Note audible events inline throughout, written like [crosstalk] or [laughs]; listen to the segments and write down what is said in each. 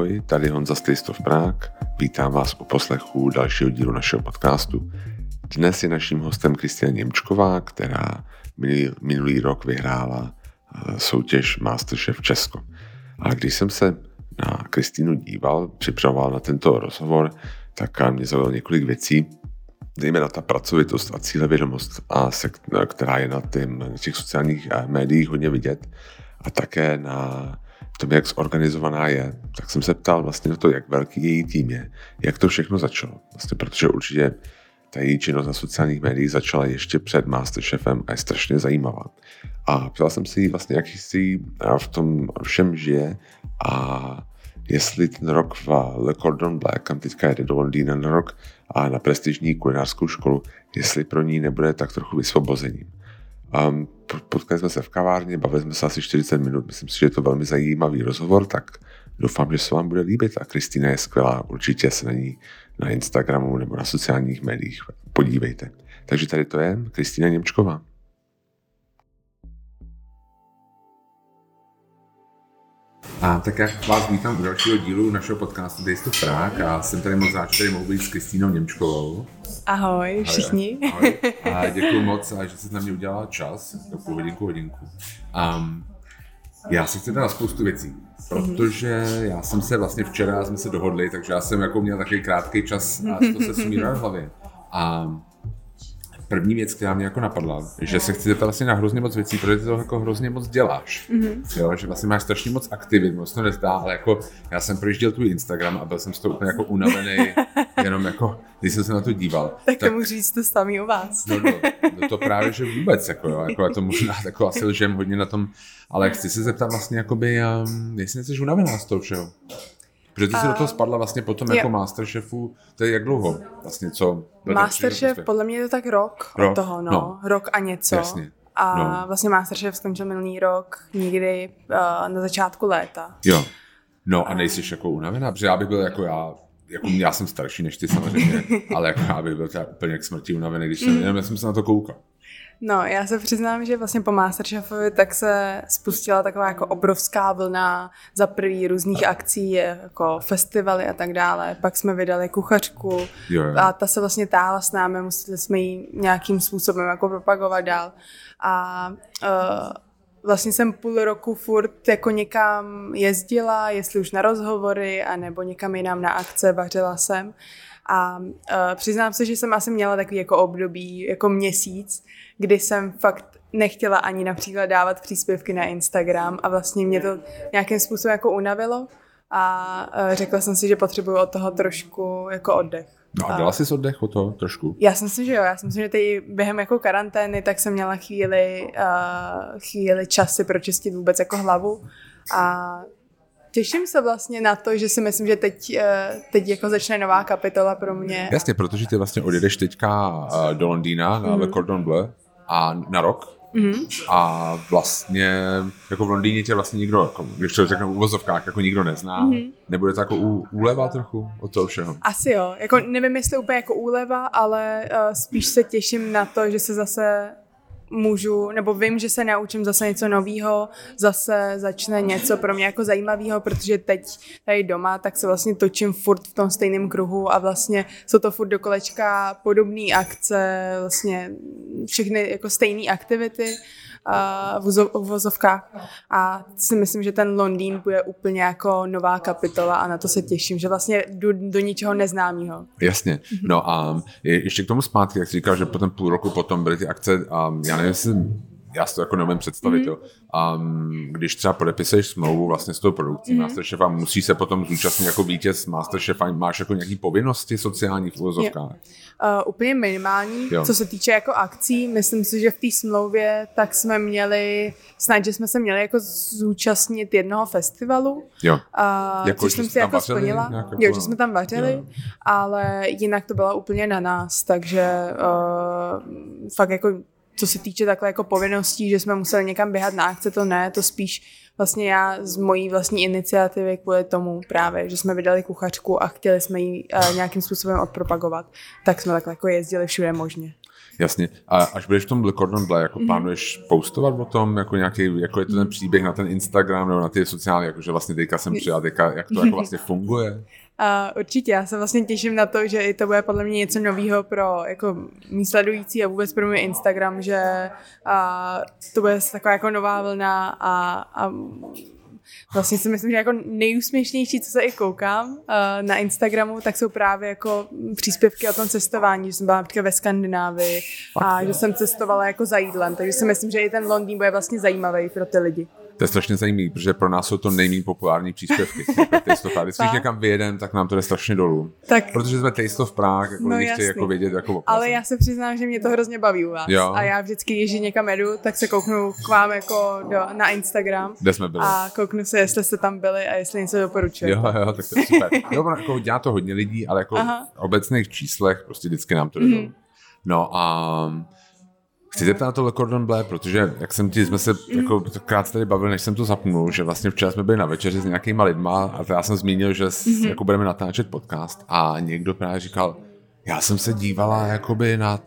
Ahoj, tady Honza Stejstov Prák. Vítám vás u poslechu dalšího dílu našeho podcastu. Dnes je naším hostem Kristiana Němčková, která minulý, minulý rok vyhrála eh, soutěž Masterchef Česko. A když jsem se na Kristýnu díval, připravoval na tento rozhovor, tak mě zaujalo několik věcí, zejména ta pracovitost a cílevědomost, a se, která je na, tým, na těch sociálních eh, médiích hodně vidět, a také na tom, jak zorganizovaná je, tak jsem se ptal vlastně na to, jak velký její tým je, jak to všechno začalo. Vlastně, protože určitě ta její činnost na sociálních médiích začala ještě před Masterchefem a je strašně zajímavá. A ptal jsem si vlastně, jak si v tom všem žije a jestli ten rok v Le Cordon Bleu, kam teďka jede do Londýna na rok a na prestižní kulinářskou školu, jestli pro ní nebude tak trochu vysvobozením. Um, potkali jsme se v kavárně, bavili jsme se asi 40 minut, myslím si, že je to velmi zajímavý rozhovor, tak doufám, že se vám bude líbit a Kristýna je skvělá, určitě se na ní na Instagramu nebo na sociálních médiích podívejte. Takže tady to je Kristýna Němčková. A tak jak vás vítám u dalšího dílu našeho podcastu Days to Prague a jsem tady moc rád, že tady mohu být s Kristýnou Němčkovou. Ahoj všichni. Ahoj. A [laughs] děkuji moc, že jsi na mě udělala čas, takovou hodinku, hodinku. Um, já si chci na spoustu věcí, protože já jsem se vlastně včera, jsme se dohodli, takže já jsem jako měl takový krátký čas a to se smírá v hlavě. A první věc, která mě jako napadla, že se chci zeptat vlastně na hrozně moc věcí, protože ty to jako hrozně moc děláš. Mm-hmm. Jo, že vlastně máš strašně moc aktivit, moc to nezdá, ale jako já jsem projížděl tvůj Instagram a byl jsem z toho úplně jako unavený, [laughs] jenom jako, když jsem se na to díval. Tak, tak můžu říct to samý u vás. No, no, no, to právě, že vůbec, jako jo, jako to možná jako asi lžem hodně na tom, ale chci se zeptat vlastně, jakoby, um, jestli nejsi unavená z toho všeho. Protože ty jsi do toho spadla vlastně potom jo. jako Masterchefu, to je jak dlouho vlastně, co? Masterchef, podle mě je to tak rok, rok? od toho, no. no. Rok a něco. Jasně. A no. vlastně Masterchef skončil minulý rok někdy uh, na začátku léta. Jo. No a nejsi jako unavená, protože já bych byl jako já, jako já jsem starší než ty samozřejmě, [laughs] ale jako já bych byl třeba úplně k smrti unavený, když jsem, mm. jenom já jsem se na to koukal. No, já se přiznám, že vlastně po Masterchefovi tak se spustila taková jako obrovská vlna za prvý různých akcí, jako festivaly a tak dále. Pak jsme vydali kuchařku a ta se vlastně táhla s námi, museli jsme ji nějakým způsobem jako propagovat dál. A uh, vlastně jsem půl roku furt jako někam jezdila, jestli už na rozhovory, anebo někam jinam na akce, vařila jsem. A uh, přiznám se, že jsem asi měla takový jako období, jako měsíc, kdy jsem fakt nechtěla ani například dávat příspěvky na Instagram a vlastně mě to nějakým způsobem jako unavilo a uh, řekla jsem si, že potřebuju od toho trošku jako oddech. No a dala jsi oddech o to trošku? Já si myslím, že jo. Já si myslím, že teď během jako karantény tak jsem měla chvíli, uh, chvíli časy pročistit vůbec jako hlavu a Těším se vlastně na to, že si myslím, že teď, eh, teď jako začne nová kapitola pro mě. Jasně, protože ty vlastně odjedeš teďka eh, do Londýna na mm. Le Cordon Bleu a na rok. Mm-hmm. A vlastně jako v Londýně tě vlastně nikdo, jako, když to řeknu v uvozovkách, jako nikdo nezná. Mm-hmm. Nebude to jako ú, úleva trochu od toho všeho? Asi jo. Jako nevím, jestli úplně jako úleva, ale uh, spíš se těším na to, že se zase můžu, nebo vím, že se naučím zase něco nového, zase začne něco pro mě jako zajímavého, protože teď tady doma, tak se vlastně točím furt v tom stejném kruhu a vlastně jsou to furt do kolečka podobné akce, vlastně všechny jako stejné aktivity v vozovkách. A si myslím, že ten Londýn bude úplně jako nová kapitola a na to se těším, že vlastně jdu do ničeho neznámého. Jasně. No a ještě k tomu zpátky, jak jsi říkal, že potom půl roku potom byly ty akce, a já nevím, jestli já si to jako nevím představit, mm. Um, když třeba podepisuješ smlouvu vlastně s tou produkcí mm. Masterchefa, musí se potom zúčastnit jako vítěz Masterchefa, máš jako nějaký povinnosti sociální v uvozovkách? Uh, úplně minimální, jo. co se týče jako akcí, myslím si, že v té smlouvě tak jsme měli, snad, že jsme se měli jako zúčastnit jednoho festivalu, jo. Uh, jako, což jsem si jako vařili, splnila, jako, jo, že jsme tam vařili, jo. ale jinak to bylo úplně na nás, takže uh, fakt jako co se týče takhle jako povinností, že jsme museli někam běhat na akce, to ne, to spíš vlastně já z mojí vlastní iniciativy kvůli tomu právě, že jsme vydali kuchařku a chtěli jsme ji uh, nějakým způsobem odpropagovat, tak jsme takhle jako jezdili všude možně. Jasně. A až budeš v tom Le Cordon Bleu, jako mm-hmm. plánuješ postovat o tom, jako nějaký, jako je to ten příběh na ten Instagram nebo na ty sociální, jakože vlastně teďka jsem přijel, teďka, jak to jako [laughs] vlastně funguje? A určitě, já se vlastně těším na to, že i to bude podle mě něco nového pro jako mý sledující a vůbec pro můj Instagram, že a, to bude taková jako nová vlna a, a vlastně si myslím, že jako nejúsměšnější, co se i koukám uh, na Instagramu, tak jsou právě jako příspěvky o tom cestování, že jsem byla například ve Skandinávii a že jsem cestovala jako za jídlem, takže si myslím, že i ten Londýn bude vlastně zajímavý pro ty lidi. To je strašně zajímavé, protože pro nás jsou to nejméně populární příspěvky. Taste Když někam vyjedem, tak nám to jde strašně dolů. Tak. Protože jsme Taste of Prague, jako no, lidi chtějí jako vědět, jako Ale já se přiznám, že mě to hrozně baví u vás. Jo. A já vždycky, když někam jedu, tak se kouknu k vám jako do, na Instagram. Kde jsme byli. A kouknu se, jestli jste tam byli a jestli něco doporučujete. Jo, jo, tak to je super. [laughs] jo, jako dělá to hodně lidí, ale jako Aha. v obecných číslech prostě vždycky nám to jde mm. No a Chci zeptat na tohle Cordon Bleu, protože jak jsem ti, jsme se jako krát tady bavili, než jsem to zapnul, že vlastně včera jsme byli na večeři s nějakýma lidma a to já jsem zmínil, že mm-hmm. jako budeme natáčet podcast a někdo právě říkal, já jsem se dívala jakoby na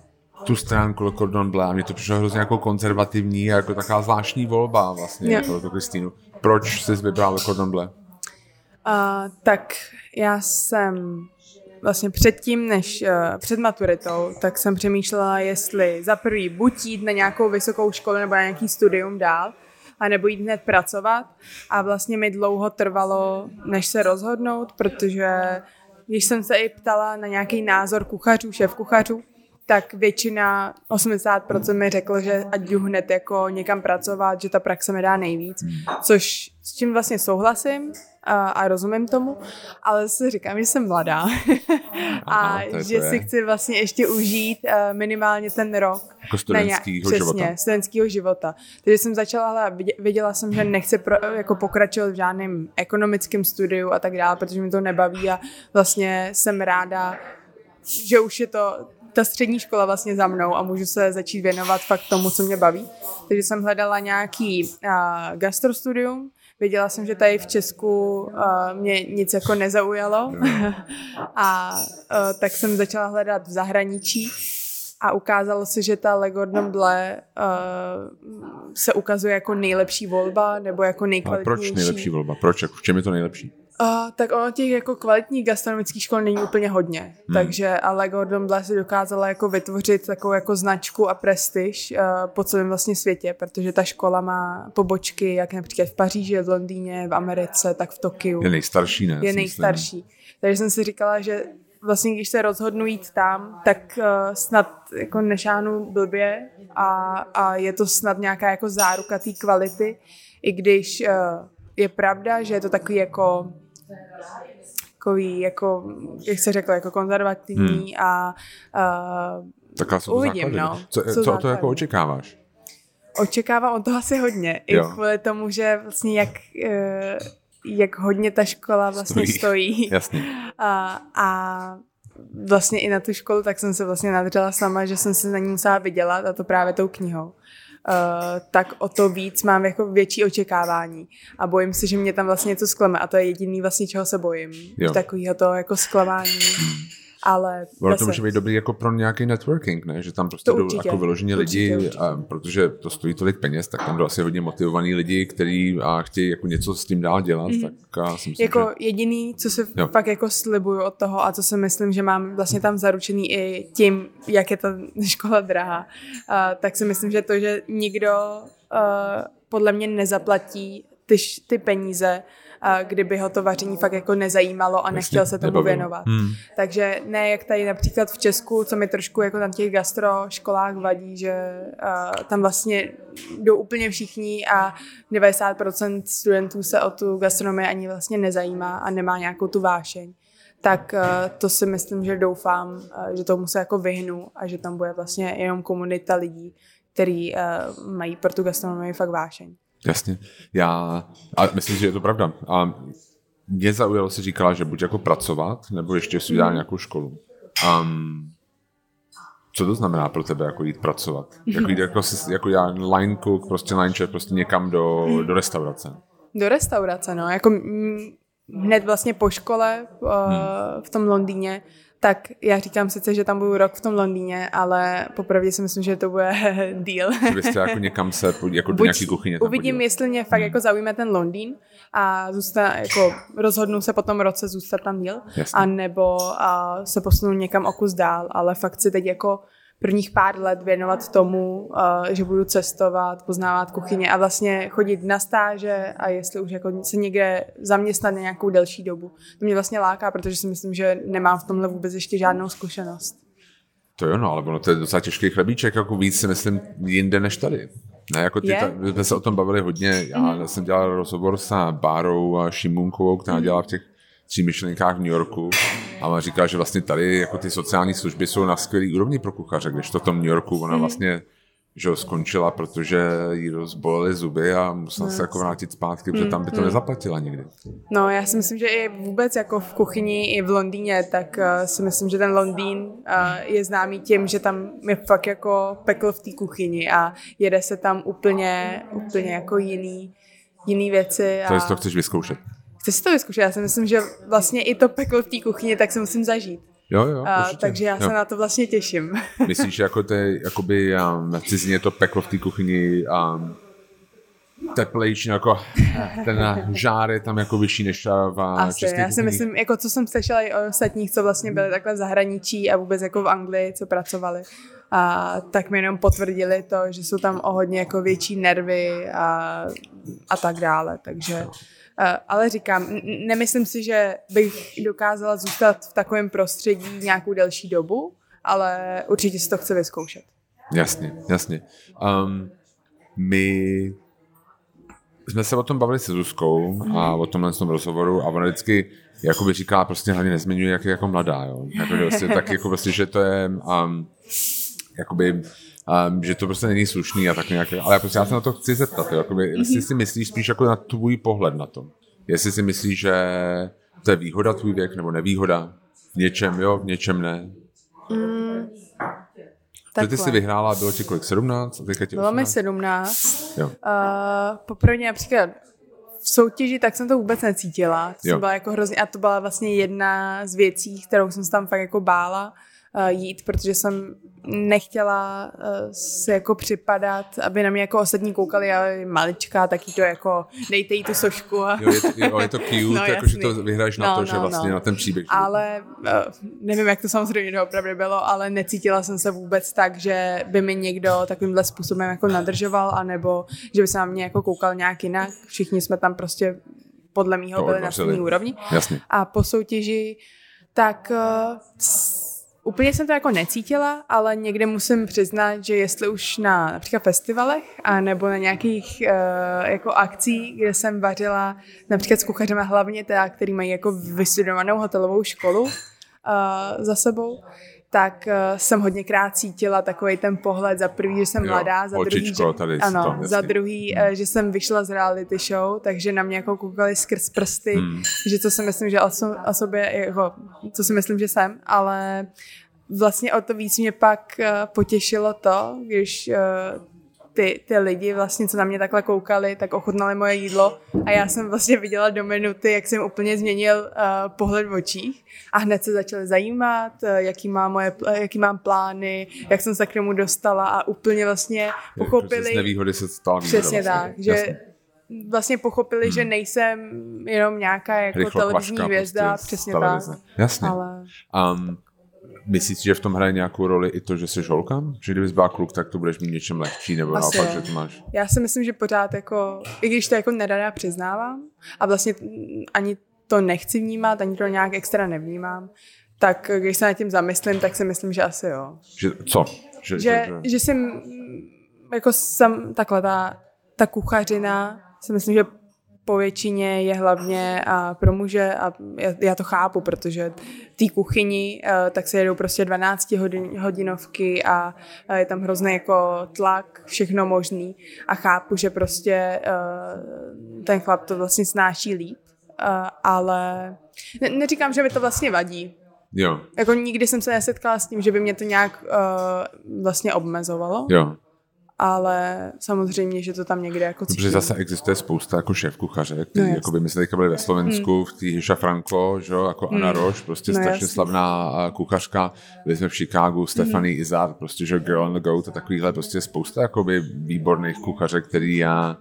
tu stránku Le Cordon Bleu a mě to přišlo hrozně jako konzervativní a jako taková zvláštní volba vlastně yeah. jako Kristýnu. Proč jsi vybrala Le Cordon Bleu? Uh, tak já jsem vlastně předtím, než uh, před maturitou, tak jsem přemýšlela, jestli za prvý buď jít na nějakou vysokou školu nebo na nějaký studium dál, a nebo jít hned pracovat. A vlastně mi dlouho trvalo, než se rozhodnout, protože když jsem se i ptala na nějaký názor kuchařů, šéf kuchařů, tak většina, 80% mi řekl, že ať jdu hned jako někam pracovat, že ta praxe mi dá nejvíc, což s čím vlastně souhlasím a, a rozumím tomu, ale si říkám, že jsem mladá [laughs] a že si chci vlastně ještě užít uh, minimálně ten rok. Jako studentského přesně, života. studentského života. Takže jsem začala, ale věděla jsem, že nechci pro, jako pokračovat v žádném ekonomickém studiu a tak dále, protože mi to nebaví a vlastně jsem ráda, že už je to ta střední škola vlastně za mnou a můžu se začít věnovat fakt tomu, co mě baví. Takže jsem hledala nějaký uh, gastrostudium, Věděla jsem, že tady v Česku uh, mě nic jako nezaujalo [laughs] a uh, tak jsem začala hledat v zahraničí a ukázalo se, že ta Le Gordon Bleu uh, se ukazuje jako nejlepší volba nebo jako nejkvalitnější. Ale proč nejlepší volba? Proč? Jako v čem je to nejlepší? Uh, tak ono těch jako kvalitních gastronomických škol není úplně hodně, hmm. takže ale Gordon Bleu si dokázala jako vytvořit takovou jako značku a prestiž uh, po celém vlastně světě, protože ta škola má pobočky jak například v Paříži, v Londýně, v Americe, tak v Tokiu. Je nejstarší, ne? Je nejstarší. Myslím. Takže jsem si říkala, že vlastně když se rozhodnu jít tam, tak uh, snad jako nešáhnu blbě a, a je to snad nějaká jako záruka té kvality, i když uh, je pravda, že je to takový jako takový, jako, jak se řekla, jako konzervativní hmm. a uh, tak jsou uvidím, základy. no. Co, co, co to jako očekáváš? Očekávám od toho asi hodně. Jo. I kvůli tomu, že vlastně jak, uh, jak hodně ta škola vlastně stojí. stojí. [laughs] Jasně. A, a vlastně i na tu školu, tak jsem se vlastně nadřela sama, že jsem se na ní musela vydělat a to právě tou knihou. Uh, tak o to víc mám jako větší očekávání. A bojím se, že mě tam vlastně něco zklame. A to je jediný vlastně, čeho se bojím. Takového to jako zklamání. [clears throat] Ale... Ono to může být dobrý jako pro nějaký networking, ne? Že tam prostě to jdou určitě, jako vyloženě lidi, určitě. A, protože to stojí tolik peněz, tak tam jdou asi hodně motivovaní lidi, kteří a chtějí jako něco s tím dál dělat, mm. tak já si myslím, Jako že... jediný, co se jo. fakt jako slibuju od toho a co si myslím, že mám vlastně tam zaručený i tím, jak je ta [laughs] škola drahá, uh, tak si myslím, že to, že nikdo uh, podle mě nezaplatí ty, ty peníze, kdyby ho to vaření fakt jako nezajímalo a nechtěl se tomu nebavil. věnovat. Hmm. Takže ne jak tady například v Česku, co mi trošku jako na těch gastro školách vadí, že uh, tam vlastně jdou úplně všichni a 90% studentů se o tu gastronomii ani vlastně nezajímá a nemá nějakou tu vášeň tak to si myslím, že doufám, že tomu se jako vyhnu a že tam bude vlastně jenom komunita lidí, který mají pro tu gastronomii fakt vášeň. Jasně. Já, a myslím, že je to pravda. A mě zaujalo, si říkala, že buď jako pracovat, nebo ještě si udělat mhm. nějakou školu. Um, co to znamená pro tebe jako jít pracovat? Jako jít jako, jako já line cook, prostě line chef, prostě někam do, do restaurace. Do restaurace, no. Jako hned vlastně po škole uh, hmm. v tom Londýně tak já říkám sice, že tam budu rok v tom Londýně, ale popravdě si myslím, že to bude [laughs] deal. Že byste jako někam se, jako do nějaký kuchyně tam Uvidím, podívat. jestli mě fakt jako zaujme ten Londýn a zůsta, jako rozhodnu se po tom roce zůstat tam díl, Jasně. a nebo a se posunu někam o kus dál, ale fakt si teď jako prvních pár let věnovat tomu, a, že budu cestovat, poznávat kuchyně a vlastně chodit na stáže a jestli už jako se někde zaměstnat na nějakou delší dobu. To mě vlastně láká, protože si myslím, že nemám v tomhle vůbec ještě žádnou zkušenost. To jo, no, ale ono to je docela těžký chlebíček, jako víc si myslím jinde než tady. Ne, jako ty, ta, my jsme se o tom bavili hodně, já mm. jsem dělal rozhovor s Bárou a Šimunkovou, která dělala v těch tří myšlenkách v New Yorku a ona říká, že vlastně tady jako ty sociální služby jsou na skvělý úrovni pro kuchaře, když to v tom New Yorku ona vlastně že ho skončila, protože jí rozbolely zuby a musela se jako vrátit zpátky, protože tam by to nezaplatila nikdy. No, já si myslím, že i vůbec jako v kuchyni i v Londýně, tak uh, si myslím, že ten Londýn uh, je známý tím, že tam je fakt jako pekl v té kuchyni a jede se tam úplně, úplně jako jiný, jiný věci. A To to chceš vyzkoušet. Chci si to vyzkoušet. Já si myslím, že vlastně i to peklo v té kuchyni, tak se musím zažít. Jo, jo, A, určitě. takže já jo. se na to vlastně těším. [laughs] Myslíš, že jako to je, jakoby um, na cizině to peklo v té kuchyni um, teplejší, jako ten žár je tam jako vyšší než v Asi, české já si kuchyni? myslím, jako co jsem slyšela i o ostatních, co vlastně byli takhle v zahraničí a vůbec jako v Anglii, co pracovali, a tak mi jenom potvrdili to, že jsou tam o hodně jako větší nervy a, a tak dále, takže ale říkám, nemyslím si, že bych dokázala zůstat v takovém prostředí nějakou delší dobu, ale určitě si to chci vyzkoušet. Jasně, jasně. Um, my jsme se o tom bavili se Zuzkou a o tomhle tom rozhovoru a ona vždycky jakoby říká, prostě hlavně nezmiňuje, jak je jako mladá, jo. Jako, že vlastně, tak [laughs] jako prostě, že to je um, jakoby Um, že to prostě není slušný a tak nějak, ale prostě já se na to chci zeptat, jo, jakoby, jestli si myslíš spíš jako na tvůj pohled na to. Jestli si myslíš, že to je výhoda tvůj věk nebo nevýhoda, v něčem jo, v něčem ne. Protože ty jsi vyhrála, bylo ti kolik, 17? A teďka ti Bylo mi 18? 17. Jo. Uh, poprvé například v soutěži, tak jsem to vůbec necítila. To byla jako hrozně, a to byla vlastně jedna z věcí, kterou jsem se tam fakt jako bála jít, protože jsem nechtěla uh, se jako připadat, aby na mě jako ostatní koukali, já je maličká, taky to jako dejte jí tu sošku. A, Jo, je to, jo, je to [laughs] cute, No, no, jako, že to vyhraješ na No, to, že no, vlastně no. na ten příběh. ale uh, nevím, jak to samozřejmě doopravdy bylo, ale necítila jsem se vůbec tak, že by mi někdo takovýmhle způsobem jako nadržoval, anebo že by se na mě jako koukal nějak jinak. Všichni jsme tam prostě podle mýho byli na stejné úrovni. Jasně. A po soutěži, tak úplně jsem to jako necítila, ale někde musím přiznat, že jestli už na například festivalech a nebo na nějakých uh, jako akcí, kde jsem vařila například s kuchařem a hlavně teda, který mají jako vystudovanou hotelovou školu uh, za sebou, tak uh, jsem hodněkrát cítila takový ten pohled za prvý, že jsem Jo, mladá, za druhý, očičko že, tady, ano, to, za druhý, uh, že jsem vyšla z reality show, takže na mě jako koukali skrz prsty, Hmm. že to si myslím, že o, so, o sobě, jako, co si myslím, že jsem, ale vlastně o to víc mě pak uh, potěšilo to, když uh, ty, ty lidi vlastně, co na mě takhle koukali, tak ochutnali moje jídlo a já jsem vlastně viděla do minuty, jak jsem úplně změnil uh, pohled v očích a hned se začali zajímat, uh, jaký, má moje, pl- jaký mám plány, jak jsem se k tomu dostala a úplně vlastně pochopili... Z nevýhody se výhoda. Přesně vlastně. tak, že Jasně. vlastně pochopili, že nejsem jenom nějaká jako Rychlo televizní hvězda, prostě přesně televize. tak. Jasně. Ale Um, myslíš že v tom hraje nějakou roli i to, že jsi holka? Že kdybys byla kluk, tak to budeš mít něčem lehčí, nebo Asi naopak, jo. že to máš... já si myslím, že pořád jako, i když to jako nerada přiznávám a vlastně ani to nechci vnímat, ani to nějak extra nevnímám, tak když se nad tím zamyslím, tak si myslím, že asi jo. Že, co? Že, Že, že jsem mm, jako jsem takhle ta, ta kuchařina, si myslím, že po většině je hlavně a pro muže a já, já to chápu, protože v té kuchyni eh, tak se jedou prostě 12 hodin, hodinovky a eh, je tam hrozný jako tlak, všechno možný. A chápu, že prostě eh, ten chlap to vlastně snáší líp, ale ne, neříkám, že mi to vlastně vadí, Jo, jako nikdy jsem se nesetkala s tím, že by mě to nějak uh, vlastně obmezovalo, jo. Ale samozřejmě, že to tam někde jako cítím. Protože zase existuje spousta jako šéf kuchaře, který no, jako by my jsme byli ve Slovensku, hmm. v té Hiša Franko, že, jako hmm. Anna Roš, prostě no, strašně jasný. slavná kuchařka, byli jsme v Chicagu, Stephanie hmm. Izard, prostě, že Girl on the Go, to takovýhle prostě spousta jakoby výborných kuchařek, který já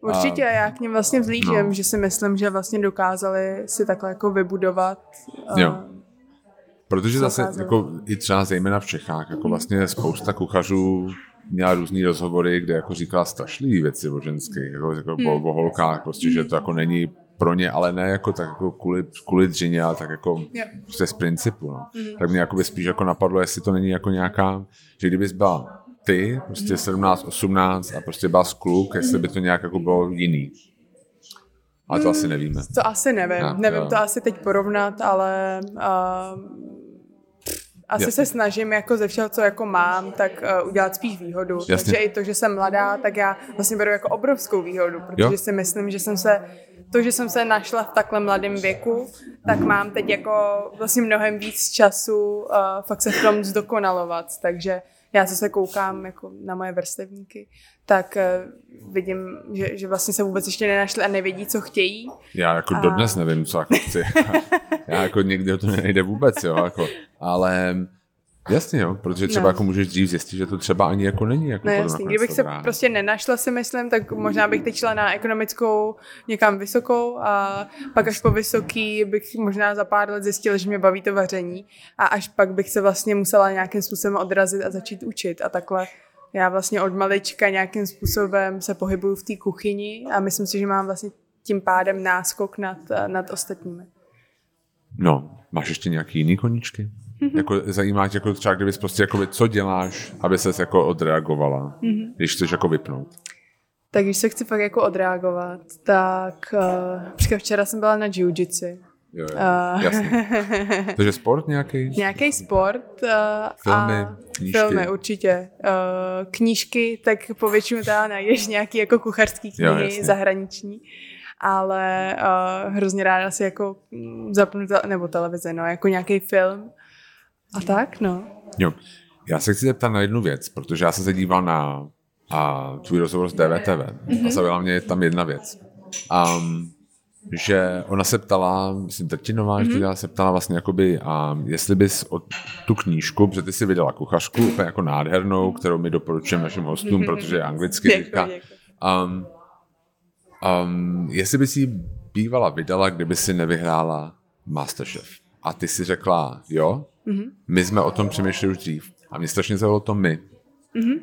Určitě, já k ním vlastně vzlížím, no. že si myslím, že vlastně dokázali si takhle jako vybudovat. Jo. Protože zase jako i třeba zejména v Čechách, jako vlastně spousta kuchařů měla různý rozhovory, kde jako říkala strašlivé věci o ženských, jako, jako hmm. o, o holkách, prostě, že to jako není pro ně, ale ne jako tak jako kvůli, kvůli dřině, ale tak jako yeah. prostě z principu, no. Mm. Tak mě jako by spíš jako napadlo, jestli to není jako nějaká, že kdybys byla ty, prostě 17, 18 a prostě byla kluk, jestli by to nějak jako bylo jiný. Ale to mm, asi nevíme. To asi nevím. Ne, nevím jo. to asi teď porovnat, ale uh, asi Jasně. se snažím jako ze všeho, co jako mám, tak uh, udělat spíš výhodu. Jasně. Takže i to, že jsem mladá, tak já vlastně beru jako obrovskou výhodu, protože jo? si myslím, že jsem se to, že jsem se našla v takhle mladém věku, tak mám teď jako vlastně mnohem víc času uh, fakt se v tom zdokonalovat, takže já se koukám jako na moje vrstevníky, tak uh, vidím, že, že vlastně se vůbec ještě nenašli a nevědí, co chtějí. Já jako a... dodnes nevím, co jako chci. [laughs] já jako někdy o to nejde vůbec, jo, jako, ale Jasně, jo, protože třeba no. jako můžeš dřív zjistit, že to třeba ani jako není. Jako no jasně, kdybych se brát. prostě nenašla si myslím, tak možná bych teď šla na ekonomickou někam vysokou a pak až po vysoký bych možná za pár let zjistila, že mě baví to vaření a až pak bych se vlastně musela nějakým způsobem odrazit a začít učit a takhle já vlastně od malička nějakým způsobem se pohybuju v té kuchyni a myslím si, že mám vlastně tím pádem náskok nad, nad ostatními. No, máš ještě nějaký jiný koničky? Mm-hmm. [laughs] Jako zajímá tě jako třeba, kdybys prostě jako, co děláš, aby ses jako odreagovala, mm-hmm. když chceš jako vypnout? Tak když se chci fakt jako odreagovat, tak uh, včera jsem byla na jiu-jitsu. Jo, jo, uh, jasně. [laughs] Takže sport nějaký? Nějaký sport. Uh, filmy, a knížky. Filmy, určitě. Uh, knížky, tak povětšinu teda najdeš nějaký jako kuchařský knihy jo, zahraniční ale uh, hrozně ráda si jako zapnu, te- nebo televize, no, jako nějaký film a tak, no. Jo. Já se chci zeptat na jednu věc, protože já jsem se díval na a tvůj rozhovor s DVTV mm-hmm. a zaujala mě tam jedna věc. Um, že ona se ptala, myslím Trtinová, mm-hmm. že se ptala vlastně jakoby, um, jestli bys od tu knížku, protože ty si vydala kuchařku, úplně jako nádhernou, kterou mi doporučujeme našim hostům, mm-hmm. protože je anglicky děkuji, Um, um, jestli bys ji bývala vydala, kdyby si nevyhrála Masterchef. A ty si řekla, jo, Mm-hmm. My jsme o tom přemýšleli už dřív. A mě strašně zaujalo to my. Mm-hmm.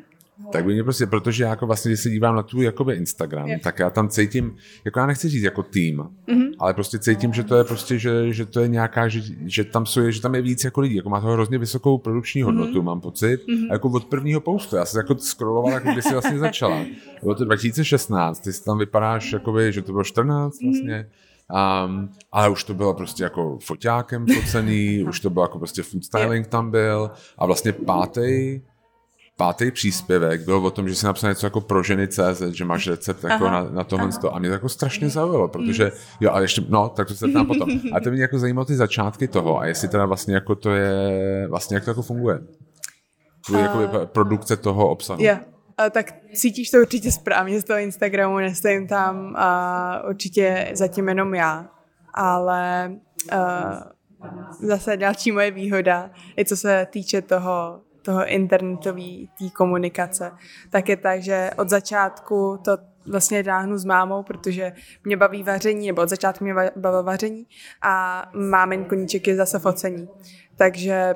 Tak by mě prostě, protože já jako vlastně, když se dívám na tvůj jakoby Instagram, yeah. tak já tam cítím, jako já nechci říct jako tým, mm-hmm. ale prostě cítím, že to je prostě, že, že to je nějaká, že, že, tam jsou, že tam je víc jako lidí, jako má to hrozně vysokou produkční hodnotu, mm-hmm. mám pocit, mm-hmm. a jako od prvního postu, já jsem jako scrolloval, jako kdy jsi vlastně začala. [laughs] Bylo to 2016, ty tam vypadáš, jakoby, že to bylo 14 mm-hmm. Um, ale už to bylo prostě jako foťákem focený, [laughs] už to bylo jako prostě food styling tam byl. A vlastně pátý pátý příspěvek byl o tom, že si napsal něco jako pro ženy CZ, že máš recept jako na, na tohle a mě to jako strašně zaujalo, protože jo a ještě, no, tak to se tam potom. [laughs] A to mě jako zajímalo ty začátky toho a jestli teda vlastně jako to je, vlastně jak to jako funguje. Tvůj, uh, jako produkce toho obsahu. Yeah tak cítíš to určitě správně z toho Instagramu, nestojím tam a určitě zatím jenom já. Ale uh, zase další moje výhoda, i co se týče toho, toho internetové té komunikace, tak je tak, že od začátku to vlastně dáhnu s mámou, protože mě baví vaření, nebo od začátku mě bavilo vaření a mámen koníček je zase focení. Takže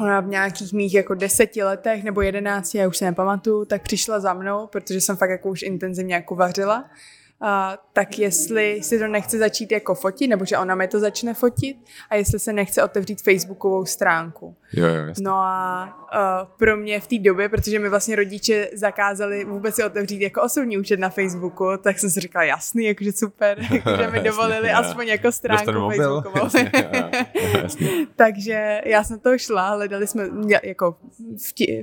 ona v nějakých mých jako deseti letech nebo jedenácti, já už se nepamatuju, tak přišla za mnou, protože jsem fakt jako už intenzivně jako vařila a, tak jestli si to nechce začít jako fotit, nebo že ona mi to začne fotit a jestli se nechce otevřít facebookovou stránku. Jo, jo, jasný. no a uh, pro mě v té době, protože mi vlastně rodiče zakázali vůbec si otevřít jako osobní účet na Facebooku, tak jsem si říkala, jasný, jakože super, [laughs] že mi dovolili jasný, aspoň jako stránku facebookovou. [laughs] Jasný, [laughs] Takže já jsem to šla, hledali jsme, jako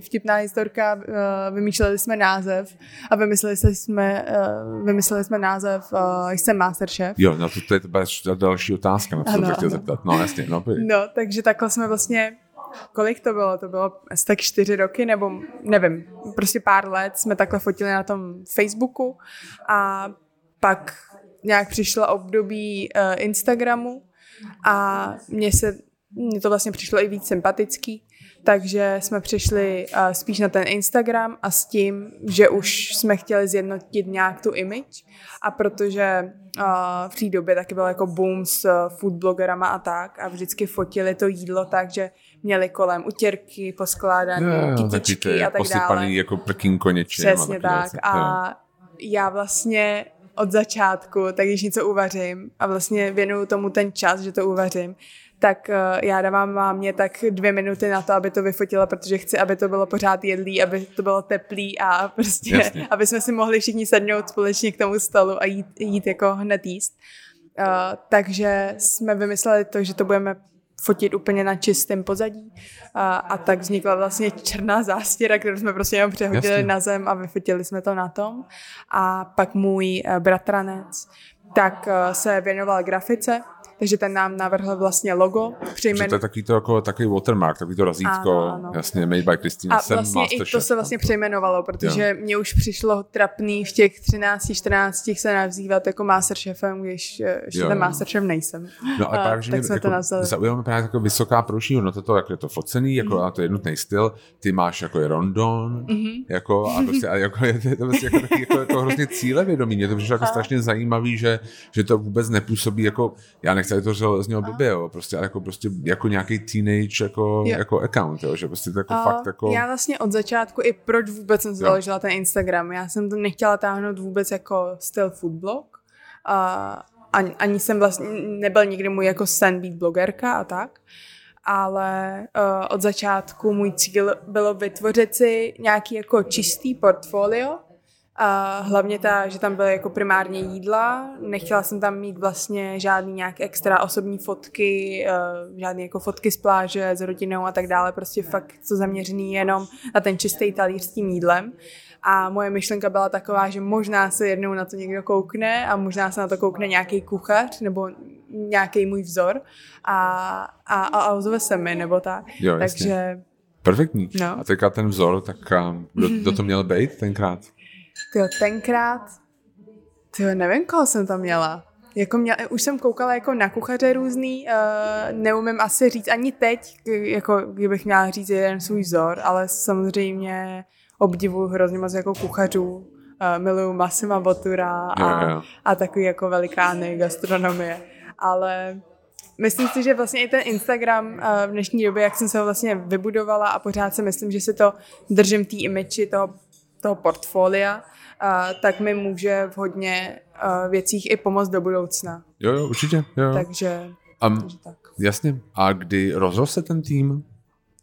vtipná historka, uh, vymýšleli jsme název a vymysleli jsme, uh, vymysleli jsme název uh, Jsem Masterchef. Jo, no to, to je další otázka, na co jsem chtěl zeptat. No jasně, no. No, takže takhle jsme vlastně kolik to bylo? To bylo asi tak čtyři roky, nebo nevím, prostě pár let jsme takhle fotili na tom Facebooku a pak nějak přišlo období uh, Instagramu a mně se, mně to vlastně přišlo i víc sympatický, takže jsme přišli uh, spíš na ten Instagram a s tím, že už jsme chtěli zjednotit nějak tu image a protože uh, v té době taky byl jako boom s uh, food blogerama a tak a vždycky fotili to jídlo tak, že měli kolem utěrky, poskládané, kytičky a tak dále. jako prkínko něčím. Přesně tak. Věci. A já vlastně od začátku, tak když něco uvařím a vlastně věnuju tomu ten čas, že to uvařím, tak uh, já dávám mámě tak dvě minuty na to, aby to vyfotila, protože chci, aby to bylo pořád jedlý, aby to bylo teplý a prostě, Jasně. aby jsme si mohli všichni sednout společně k tomu stolu a jít, jít jako hned jíst. Uh, takže jsme vymysleli to, že to budeme fotit úplně na čistém pozadí a, a tak vznikla vlastně černá zástěra, kterou jsme prostě jenom přehodili Jasně. na zem a vyfotili jsme to na tom. A pak můj eh, bratranec tak se věnoval grafice, takže ten nám navrhl vlastně logo. Přejmen... To je takový to jako takový watermark, takový to razítko, ano, ano. jasně, made by Christina. A vlastně i to se vlastně přejmenovalo, protože jo. mně už přišlo trapný v těch 13, 14 se nazývat jako Masterchefem, když eh, ještě ten Masterchef nejsem. No a, a právě, tak jsme jako, to nazvali. Zaujíme právě jako vysoká průční hodnota to, jak je to focený, jako mm. a to je jednotný styl, ty máš jako je rondon, mm-hmm. jako a prostě a jako je to vlastně jako, taky, jako, jako hrozně cílevědomý, mě to přišlo jako strašně zajímavý, že, že to vůbec nepůsobí jako, já nechci nechci to z něho blbě, jo, prostě, jako, prostě jako nějaký teenage jako, jako account, jo, že prostě to jako a fakt jako... Já vlastně od začátku i proč vůbec jsem založila ten Instagram, já jsem to nechtěla táhnout vůbec jako styl foodblog, a ani, ani jsem vlastně nebyl nikdy můj jako sen být blogerka a tak, ale uh, od začátku můj cíl bylo vytvořit si nějaký jako čistý portfolio, a hlavně ta, že tam byly jako primárně jídla, nechtěla jsem tam mít vlastně žádný nějak extra osobní fotky, uh, žádný jako fotky z pláže s rodinou a tak dále, prostě fakt co zaměřený jenom na ten čistý talíř s tím jídlem. A moje myšlenka byla taková, že možná se jednou na to někdo koukne a možná se na to koukne nějaký kuchař nebo nějaký můj vzor a, a, a ozve se mi nebo tak. Jo, Takže Perfektní. No. A teďka ten vzor, tak kdo, kdo to měl být tenkrát? Tyjo, tenkrát, tyjo, nevím, koho jsem tam měla. Jako měla, už jsem koukala jako na kuchaře různý, uh, neumím asi říct ani teď, jako kdybych měla říct jeden svůj vzor, ale samozřejmě obdivuju hrozně moc jako kuchařů. Uh, miluju Massima Botura a, a takový jako velikány gastronomie. Ale myslím si, že vlastně i ten Instagram uh, v dnešní době, jak jsem se ho vlastně vybudovala a pořád si myslím, že si to držím té image toho toho portfolia, tak mi může v hodně věcích i pomoct do budoucna. Jo, jo, určitě. Jo. Takže, um, takže tak. Jasně. A kdy rozroste ten tým?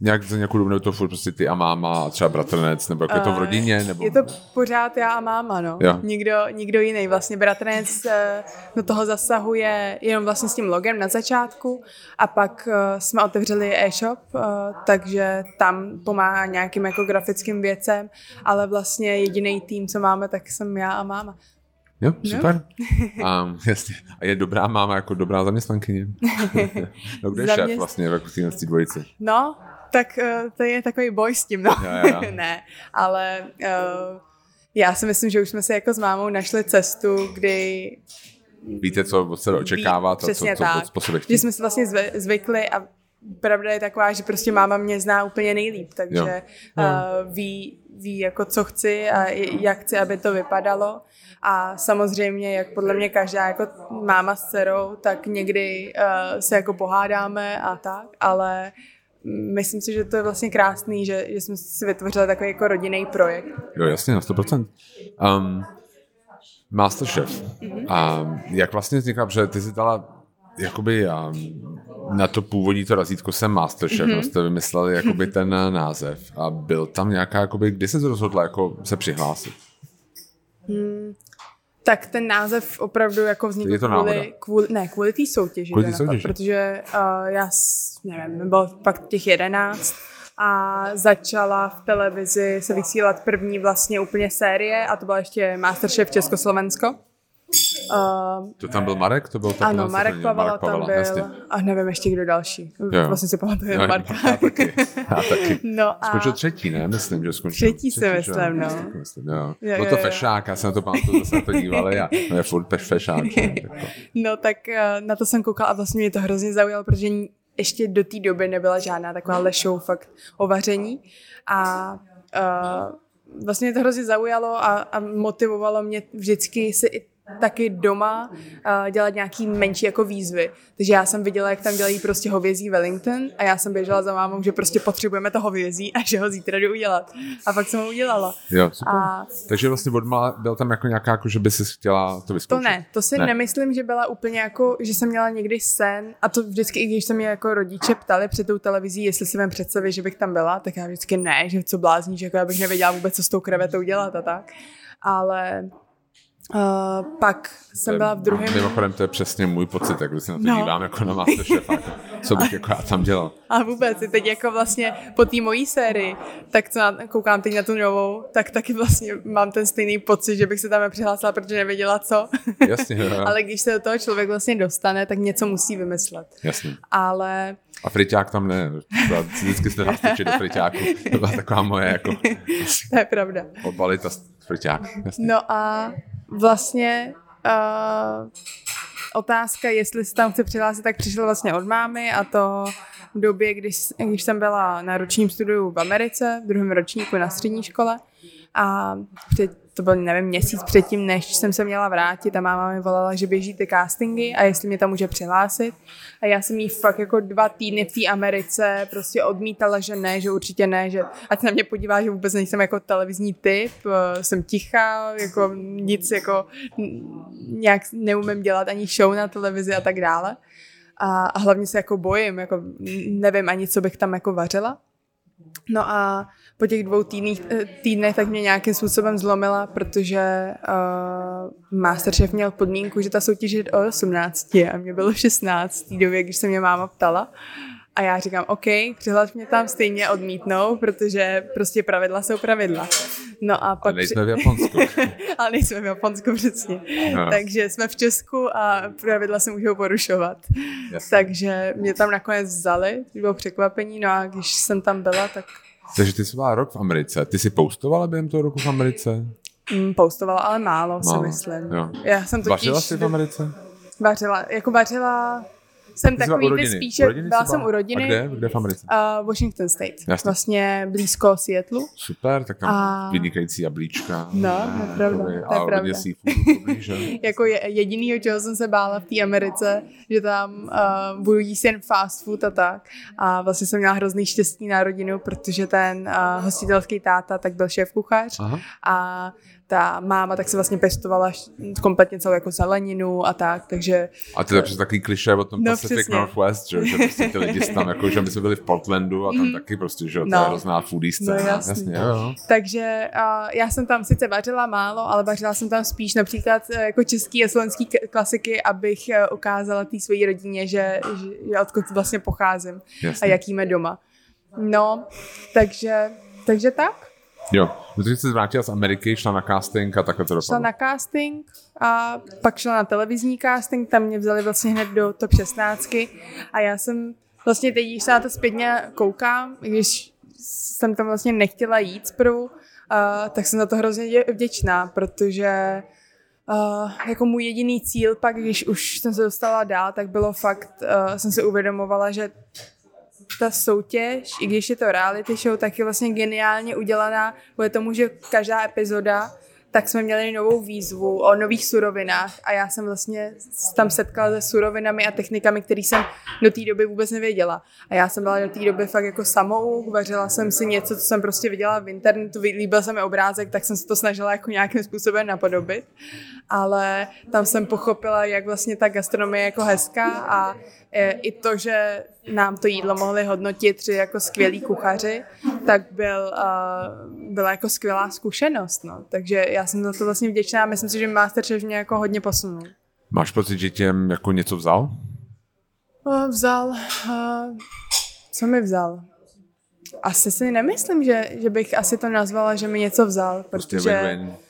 Nějak za nějakou dobu, to furt prostě ty a máma a třeba bratranec, nebo jak je to v rodině? Nebo... Je to pořád já a máma, no. Jo. Nikdo, nikdo jiný. Vlastně bratranec eh, do toho zasahuje jenom vlastně s tím logem na začátku a pak eh, jsme otevřeli e-shop, eh, takže tam pomáhá nějakým jako grafickým věcem, ale vlastně jediný tým, co máme, tak jsem já a máma. Jo, super. [laughs] No. Um, jasně. A je dobrá máma jako dobrá zaměstnankyně. [laughs] no, kde je Zaměst... šéf vlastně v téhle dvojici? No, tak uh, to je takový boj s tím, no. Ja, ja. [laughs] ne, ale uh, já si myslím, že už jsme si jako s mámou našli cestu, kdy Víte, co se očekává, co, co, co, co Že jsme si vlastně zvykli a pravda je taková, že prostě máma mě zná úplně nejlíp, takže jo. Uh, ví, ví jako co chci a jak chci, aby to vypadalo. A samozřejmě, jak podle mě každá jako máma s dcerou, tak někdy uh, se jako pohádáme a tak, ale uh, myslím si, že to je vlastně krásný, že, že jsme si vytvořili takový jako rodinný projekt. Jo, jasně, na 100%. Um, Masterchef. Mm-hmm. Um, jak vlastně vzniká, protože ty jsi dala jakoby um, na to původní to razítko jsem Masterchef, mm-hmm. jste vymysleli jakoby [laughs] ten název a byl tam nějaká, jakoby, kdy jsi rozhodla jako se přihlásit? Hmm, tak ten název opravdu jako vznikl je to kvůli, kvůli, ne, kvůli té soutěži. Kvůli soutěži. protože uh, já, nevím, bylo pak těch jedenáct a začala v televizi se vysílat první vlastně úplně série a to byla ještě Masterchef Československo. Uh, to tam byl Marek? To byl tam ano, Marek Pavala, Marek Pavala tam byl jasně. a nevím ještě kdo další. Jo. Vlastně si pamatuju no, Marka. Já taky. Já taky. No a... Skončil třetí, ne? Myslím, že skončil. Třetí, třetí si myslím, no. Myslím, jo. Jo, Byl to jo, fešák, já jsem na to pamatuju, že jsem to díval, já, no je furt peš fešák. [laughs] no tak uh, na to jsem koukala a vlastně mě to hrozně zaujalo, protože ještě do té doby nebyla žádná taková show fakt o vaření a uh, vlastně to hrozně zaujalo a, a motivovalo mě vždycky si i taky doma uh, dělat nějaký menší jako výzvy. Takže já jsem viděla, jak tam dělají prostě hovězí Wellington a já jsem běžela za mámou, že prostě potřebujeme to hovězí a že ho zítra jdu udělat. A pak jsem ho udělala. Jo, super. A... Takže vlastně odmala byl tam jako nějaká, jako, že by si chtěla to vyzkoušet? To ne, to si ne. nemyslím, že byla úplně jako, že jsem měla někdy sen a to vždycky, i když se mě jako rodiče ptali před tou televizí, jestli si vím představit, že bych tam byla, tak já vždycky ne, že co blázníš, jako já bych nevěděla vůbec, co s tou krevetou dělat a tak. Ale Uh, pak jsem byla v druhém... Mimochodem, to je přesně můj pocit, jak se na to no. dívám jako na Masterchef, co bych jako já tam dělal. A vůbec, teď jako vlastně po té mojí sérii, tak co na, koukám teď na tu novou, tak taky vlastně mám ten stejný pocit, že bych se tam nepřihlásila, protože nevěděla co. [laughs] Jasně, jo. Ale když se do toho člověk vlastně dostane, tak něco musí vymyslet. Jasně. Ale a friťák tam ne. Vždycky se dá do friťáku. To byla taková moje jako... [laughs] to je pravda. Odbalit a friťák. Jasně. No a vlastně uh, otázka, jestli se tam chce přihlásit, tak přišla vlastně od mámy a to v době, když, když jsem byla na ročním studiu v Americe, v druhém ročníku na střední škole. A před to byl, nevím, měsíc předtím, než jsem se měla vrátit a máma mi volala, že běží ty castingy a jestli mě tam může přihlásit. A já jsem jí fakt jako dva týdny v té Americe prostě odmítala, že ne, že určitě ne, že ať na mě podívá, že vůbec nejsem jako televizní typ, eh, jsem tichá, jako nic jako nějak neumím dělat ani show na televizi a tak dále. A, a hlavně se jako bojím, jako nevím ani, co bych tam jako vařila. No a po těch dvou týdnech, eh, týdnech tak mě nějakým způsobem zlomila, protože uh, Masterchef měl podmínku, že ta soutěž je o 18 a mě bylo 16 v té době, když se mě máma ptala. A já říkám, OK, přihlaš mě tam stejně odmítnou, protože prostě pravidla jsou pravidla. No a pak... Ale nejsme v Japonsku. [laughs] Ale nejsme v Japonsku, přesně. No. Takže jsme v Česku a pravidla se můžou porušovat. Jasně. Takže mě tam nakonec vzali, to bylo překvapení, no a když jsem tam byla, tak takže ty jsi byla rok v Americe. Ty jsi poustovala během toho roku v Americe? Mm, poustovala, ale málo, málo. si myslím. Jo. Já jsem totiž... Vařila jsi v Americe? Vařila, jako vařila jsem takový ty spíše, byla jsem u rodiny. A kde? Kde v Americe? Uh, Washington State. Jasně. Vlastně blízko Seattle. Super, tak tam a... vynikající jablíčka. No, to je pravda. To je pravda. [laughs] jako je, jedinýho, čeho jsem se bála v té Americe, že tam uh, budu jíst jen fast food a tak. A vlastně jsem měla hrozný štěstí na rodinu, protože ten uh, hostitelský táta tak byl šéf kuchař. Aha. A ta máma tak se vlastně pěstovala kompletně celou jako zeleninu a tak, takže... A to je přes takový kliše o tom no, Pacific přesně. Northwest, že, že prostě ty lidi tam, jako, že my jsme byli v Portlandu a tam mm. taky prostě, že to no. je hrozná foodie scéna. No, jasný. jasně, jo. Takže uh, já jsem tam sice vařila málo, ale vařila jsem tam spíš například uh, jako český a slovenský klasiky, abych uh, ukázala té své rodině, že, že, že odkud vlastně pocházím jasně. a jaký jsme doma. No, takže, takže tak. Jo, protože jsi vrátila z Ameriky, šla na casting a takhle to dopadlo. Šla na casting a pak šla na televizní casting, tam mě vzali vlastně hned do top 16 a já jsem vlastně teď, když se na to zpětně koukám, když jsem tam vlastně nechtěla jít zprvu, uh, tak jsem za to hrozně vděčná, protože Uh, jako můj jediný cíl pak, když už jsem se dostala dál, tak bylo fakt, uh, jsem si uvědomovala, že ta soutěž, i když je to reality show, tak je vlastně geniálně udělaná kvůli tomu, že každá epizoda tak jsme měli novou výzvu o nových surovinách a já jsem vlastně tam setkala se surovinami a technikami, které jsem do té doby vůbec nevěděla. A já jsem byla do té doby fakt jako samou, vařila jsem si něco, co jsem prostě viděla v internetu, líbil se mi obrázek, tak jsem se to snažila jako nějakým způsobem napodobit. Ale tam jsem pochopila, jak vlastně ta gastronomie je jako hezká a E, i to, že nám to jídlo mohli hodnotit tři jako skvělí kuchaři, tak byl, uh, byla jako skvělá zkušenost. No. Takže já jsem za to vlastně vděčná a myslím si, že Masterchef mě jako hodně posunul. Máš pocit, že tě jako něco vzal? Uh, vzal. Uh, co mi vzal? Asi si nemyslím, že, že bych asi to nazvala, že mi něco vzal, prostě protože... Prostě win-win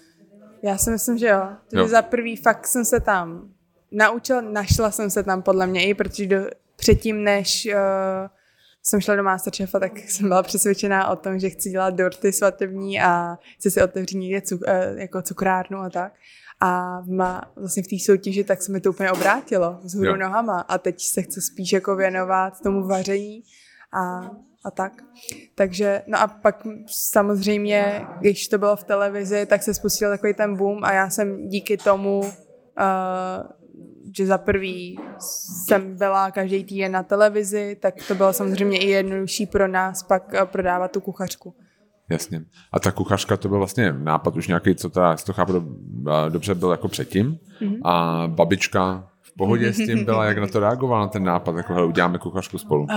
Já si myslím, že jo. Jo. za prvý fakt jsem se tam naučila, našla jsem se tam podle mě i, protože do, předtím, než uh, jsem šla do Masterchefa, tak [laughs] jsem byla přesvědčená o tom, že chci dělat dorty svatební a chci si otevřít někde cuk, uh, jako cukrárnu a tak. A ma, vlastně v té soutěži tak se mi to úplně obrátilo z hůru nohama a teď se chci spíš jako věnovat tomu vaření a, a tak. Takže, no a pak samozřejmě, když to bylo v televizi, tak se spustil takový ten boom a já jsem díky tomu, uh, že za prvý jsem byla každý týden na televizi, tak to bylo samozřejmě i jednodušší pro nás pak eh, prodávat tu kuchařku. Jasně. A ta kuchařka to byl vlastně nápad už nějaký, co ta, to chápu a dobře, byl jako předtím. Mhm. A babička v pohodě s tím byla, jak na to reagovala, na ten nápad, jako hele, uděláme kuchařku spolu. Uh,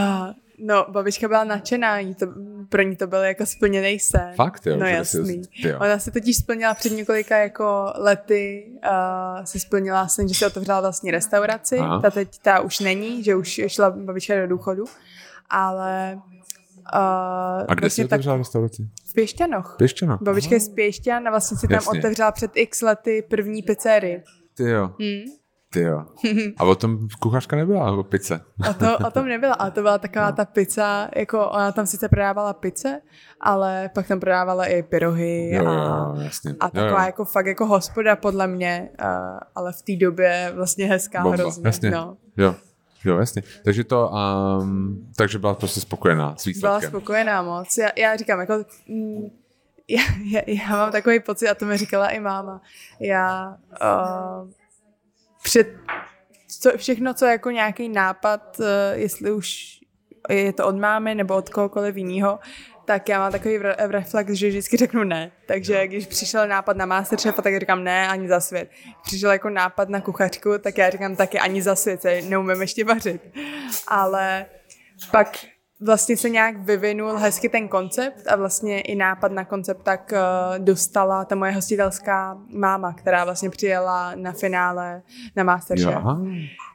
no, babička byla nadšená, jí to, pro ní to byl jako splněný sen. Fakt, jo? No si- jasný. ty jo. Ona si totiž splnila před několika jako lety, uh, si splnila sen, že si otevřela vlastně restauraci, Aha. ta teď ta už není, že už šla babička do důchodu, ale uh, A kde jsi otevřela restauraci? v Pěšťanoch. Pěšťano. Babička je z Pěšťan a vlastně si tam Jasně. otevřela před x lety první pizzerii. Ty jo, Hmm. Ty jo. [laughs] A o tom kuchařka nebyla, o pice. O, to, o tom nebyla, ale to byla taková ta pizza, jako ona tam sice prodávala pice, ale pak tam prodávala i pyrohy Jo, a, jo, jasně. a jo, taková jo. jako fakt jako hospoda podle mě, uh, ale v té době vlastně hezká Bomba, hrozně. jasně. No. Jo, jo, jasně. Takže to, um, takže byla prostě spokojená s Byla výsledkem. spokojená moc. Já, já říkám, jako, mm, já, já, já mám takový pocit, a to mi říkala i máma, já uh, před co, všechno, co je jako nějaký nápad, uh, jestli už je to od mámy nebo od kohokoliv jiného, tak já mám takový reflex, že vždycky řeknu ne. Takže když přišel nápad na Masterchefa, tak říkám ne, ani za svět. Přišel jako nápad na kuchařku, tak já říkám taky ani za svět, neumím ještě vařit. Ale pak vlastně se nějak vyvinul hezky ten koncept a vlastně i nápad na koncept tak uh, dostala ta moje hostitelská máma, která vlastně přijela na finále na Masterchef.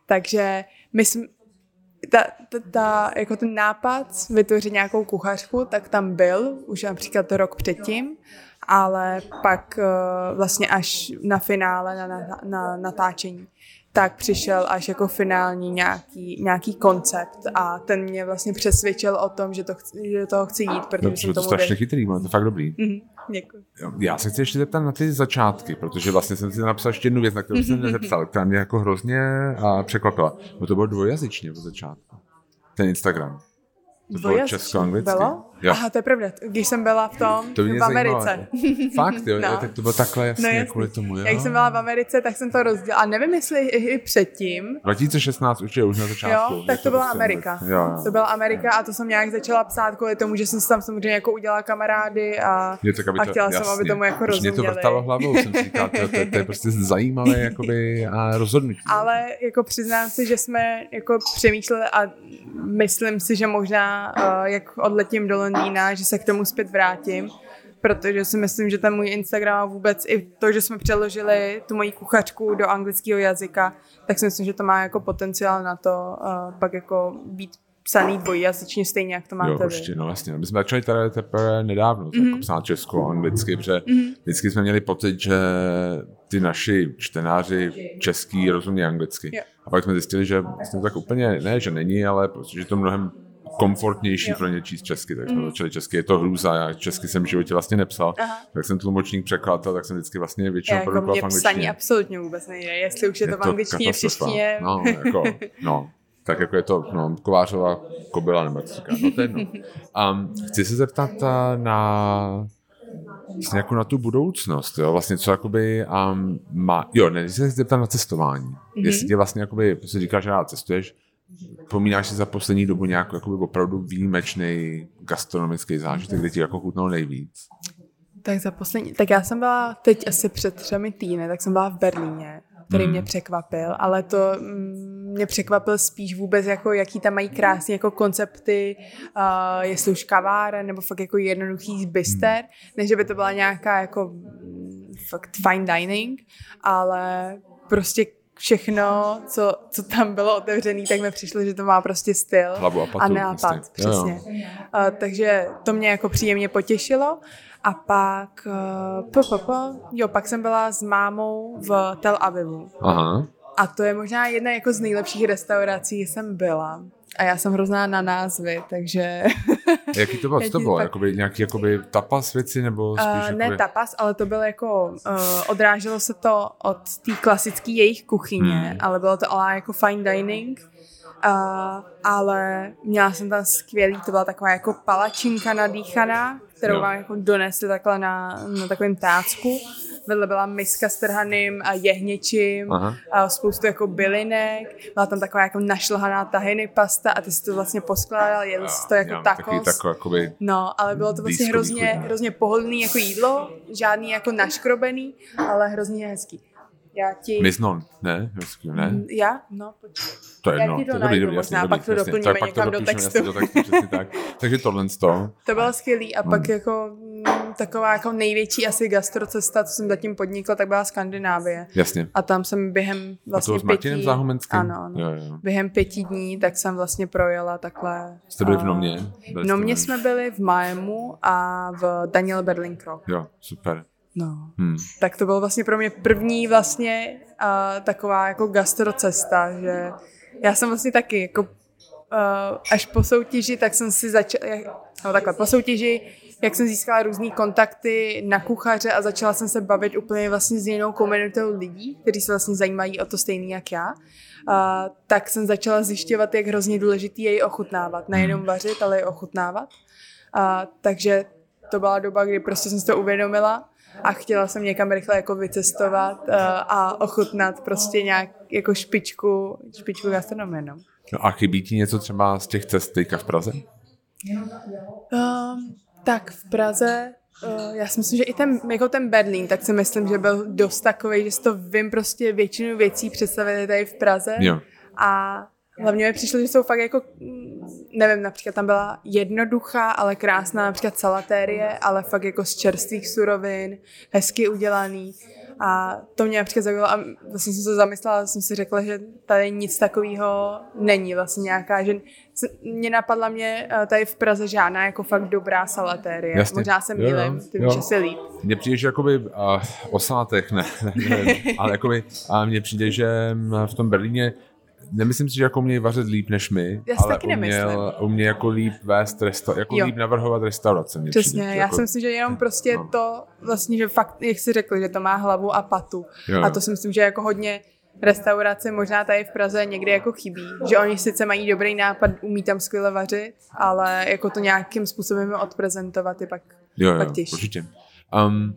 Takže my jsme, ta, ta, ta, jako ten nápad vytvořit nějakou kuchařku, tak tam byl už například rok předtím, ale pak uh, vlastně až na finále, na, na, na natáčení, tak přišel až jako finální nějaký, nějaký koncept a ten mě vlastně přesvědčil o tom, že, to chci, že do toho chci jít, protože Dobře, jsem to tomu strašně věřila. chytrý, to je fakt dobrý. Mhm, děkuji. Já se chci ještě zeptat na ty začátky, protože vlastně jsem si napsal ještě jednu věc, na kterou jsem nezeptal, která mě jako hrozně a překvapila. No to bylo dvojazyčně od začátku. Ten Instagram. To bylo česko-anglicky. Bylo? Jo. Aha, to je pravda. Když jsem byla v tom, To mě v Americe. zajímalo. Fakt, jo, [laughs] No. no. tak to bylo takhle jasně, No jasný. kvůli tomu, jo. Jak jsem byla v Americe, tak jsem to rozdělala. A nevím, jestli i i předtím. 2016 už je už na začátku. Jo, tak to byla prostě Amerika. Jo, jo. To byla Amerika a to jsem nějak začala psát kvůli tomu, že jsem si tam samozřejmě jako udělala kamarády a, Je tak, aby a to, chtěla jsem, jasně. aby tomu jako Už Mě to rozuměli. vrtalo hlavou, jsem si říkal, to, to, to, je prostě zajímavé [laughs] jakoby, a rozhodnutí. Ale jako přiznám si, že jsme jako přemýšleli a myslím si, že možná, uh, jak odletím do Londýna, že se k tomu zpět vrátím, protože si myslím, že ten můj Instagram a vůbec i to, že jsme přeložili tu moji kuchařku do anglického jazyka, tak si myslím, že to má jako potenciál na to uh, pak jako být psaný dvojjazyčně stejně, jak to máte Jo, vy. určitě, no jasně. My jsme začali tady teprve nedávno, mm-hmm. jako psát česko, anglicky, protože mm-hmm. vždycky jsme měli pocit, že ty naši čtenáři český rozumí anglicky. Jo. A pak jsme zjistili, že vlastně to tak úplně, ne, že není, ale prostě, že to mnohem komfortnější Jo. pro ně číst česky, tak jsme mm. začali česky, je to hrůza, já česky jsem v životě vlastně nepsal, Aha. tak jsem tlumočník, překladatel, tak jsem vždycky vlastně většinou Jako produkoval v angličtině. psaní absolutně vůbec nejde, jestli už je, to v angličtině, v češtině. No, jako, no, tak jako je to, no, Kovářová kobila, nebo se říká, no to je jedno. Um, chci se zeptat uh, na vlastně jako na tu budoucnost, jo, vlastně co jakoby um, má, jo, ne, se zeptat na cestování. Mm-hmm. Jestli tě vlastně jakoby, si říkáš, že rád cestuješ, Pomínáš si za poslední dobu nějaký jakoby opravdu výjimečný gastronomický zážitek, kde ti jako chutnalo nejvíc? Tak za poslední, tak já jsem byla teď asi před třemi týdny, tak jsem byla v Berlíně, který Hmm. mě překvapil, ale to mm, mě překvapil spíš vůbec, jako jaký tam mají krásné jako koncepty, uh, jestli už kaváren, nebo fakt jako jednoduchý byster, Hmm. než že by to byla nějaká jako mm, fakt fine dining, ale prostě všechno, co, co tam bylo otevřené, tak mi přišlo, že to má prostě styl Hlavu a, patu, a nápad, jasně. přesně. Jo, jo. Uh, takže to mě jako příjemně potěšilo. A pak, uh, po, po, po, jo, pak jsem byla s mámou v Tel Avivu. Aha. A to je možná jedna jako z nejlepších restaurací, jsem byla. A já jsem hrozná na názvy, takže... Jaký to bylo? Co to bylo? pak- Jakoby nějaký jakoby tapas věci nebo spíš Uh, ne jakoby... tapas, ale to bylo jako, uh, odráželo se to od té klasické jejich kuchyně, Hmm. ale bylo to ale jako fine dining. Uh, ale měla jsem tam skvělý, to byla taková jako palačinka nadýchaná, kterou Jo. vám jako donesli takhle na, na takovém tácku. Vedle byla miska s trhaným a jehněčím, Aha. a spoustu jako bylinek, byla tam taková jako našlhaná tahiny pasta a ty si to vlastně poskládal, jedl si to jako. Takový tako, jakoby... No, ale bylo to vlastně hrozně, hrozně pohodlný jako jídlo, žádný jako naškrobený, ale hrozně hezký. Já ti... Miznon, ne? Hezký, ne? Mm, Já? No, počkej. To je jedno. to je dobrý, možná, jasně, pak to dobrý, doplníme Tak pak to někam do textu. jasně, Do textu tak. Takže tohle z toho. To bylo skvělý a pak jako mm, taková jako největší asi gastrocesta, co jsem zatím podnikla, tak byla Skandinávie. Jasně. A tam jsem během A vlastně to s Martinem pěti... Záhomenským? Ano, ano. Jo, jo. Během pěti dní, tak jsem vlastně projela takhle. Jste byli v a- Nomě? Byli V Nomě jsme byli v Miami a v Daniel Berlin Krok. Jo, super. No. Hmm. tak to bylo vlastně pro mě první vlastně uh, taková jako gastrocesta, že já jsem vlastně taky jako uh, až po soutěži, tak jsem si začala, no takhle, po soutěži, jak jsem získala různý kontakty na kuchaře a začala jsem se bavit úplně vlastně s jinou komunitou lidí, kteří se vlastně zajímají o to stejný jak já, uh, tak jsem začala zjišťovat, jak hrozně důležitý je ji ochutnávat. Nejenom vařit, ale i ochutnávat. Uh, takže to byla doba, kdy prostě jsem si to uvědomila a chtěla jsem někam rychle jako vycestovat a ochutnat prostě nějak jako špičku, špičku gastronomie, no. No a chybí ti něco třeba z těch cest teďka v Praze? Um, tak v Praze, uh, já si myslím, že i ten, jako ten Berlín, tak si myslím, že byl dost takový, že si to vím prostě většinu věcí představit tady v Praze. Jo. A hlavně mi přišlo, že jsou fakt jako, mm, nevím, například tam byla jednoduchá, ale krásná například salatérie, ale fakt jako z čerstvých surovin, hezky udělaný. A to mě například zaujalo a vlastně jsem se zamyslela, jsem si řekla, že tady nic takového není vlastně nějaká, že mě napadla mě eh, tady v Praze žádná jako fakt dobrá salatérie. Jasně. Možná se mýlím, ty víš asi líp. Mně přijde, že jakoby uh, o salátech, ne, [laughs] ne, ne ale jakoby a mně přijde, že mm, v tom Berlíně nemyslím si, že jako umějí vařit líp než my, Já si ale taky nemyslím. uměl, jako líp vést resta, jako Jo. líp navrhovat restaurace. Přesně, přijde, já jako, si myslím, že jenom prostě no. to vlastně, že fakt, jak jsi řekl, že to má hlavu a patu. Jo, jo. A to si myslím, že jako hodně restaurace možná tady v Praze někdy jako chybí. Že oni sice mají dobrý nápad, umí tam skvěle vařit, ale jako to nějakým způsobem odprezentovat je pak, jo, jo, pak těžší. určitě. Um,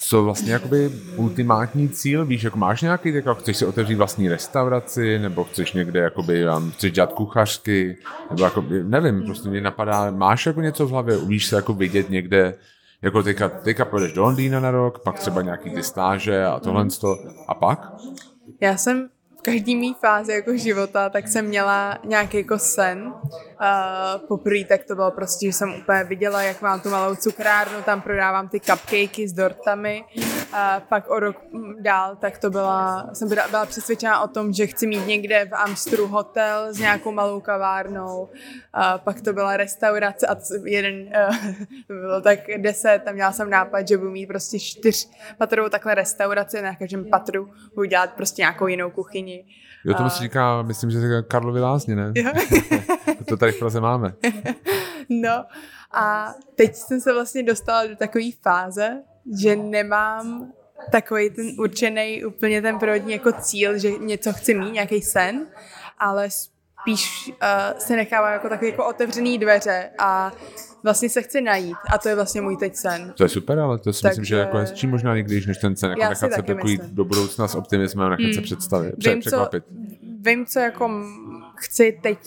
co vlastně jakoby ultimátní cíl, víš, jako máš nějaký, jako chceš si otevřít vlastní restauraci, nebo chceš někde, jakoby, um, chceš dělat kuchařky, nebo jako, nevím, prostě mě napadá, máš jako něco v hlavě, umíš se jako vidět někde, jako teďka, teďka pojedeš do Londýna na rok, pak třeba nějaký ty stáže a tohle Mhm. to, a pak? Já jsem v každý mý fázi jako života, tak jsem měla nějaký jako sen. Uh, poprvé tak to bylo prostě, že jsem úplně viděla, jak mám tu malou cukrárnu, tam prodávám ty cupcakey s dortami. Uh, pak o rok dál, tak to byla, jsem byla, byla přesvědčená o tom, že chci mít někde v Amstru hotel s nějakou malou kavárnou. Uh, pak to byla restaurace a jeden, uh, [laughs] to bylo tak deset, tam měla jsem nápad, že budu mít prostě čtyř patrovou takhle restauraci, na každém patru budu dělat prostě nějakou jinou kuchyni. Jo, tomu se říká, myslím, že Karlovy lázně, ne? Jo. [laughs] To tady v Praze máme. [laughs] No a teď jsem se vlastně dostala do takové fáze, že nemám takový ten určený úplně ten prvotní jako cíl, že něco chci mít, nějaký sen, ale spíš uh, se nechávám jako takový jako otevřený dveře a vlastně se chci najít a to je vlastně můj teď sen. To je super, ale to si Takže- myslím, že jako hezčí možná někdy, než ten sen, jako Já nechat se takový do budoucna s optimismem, nechat se představit, pře- Vím co, překvapit. vím, co jako chci teď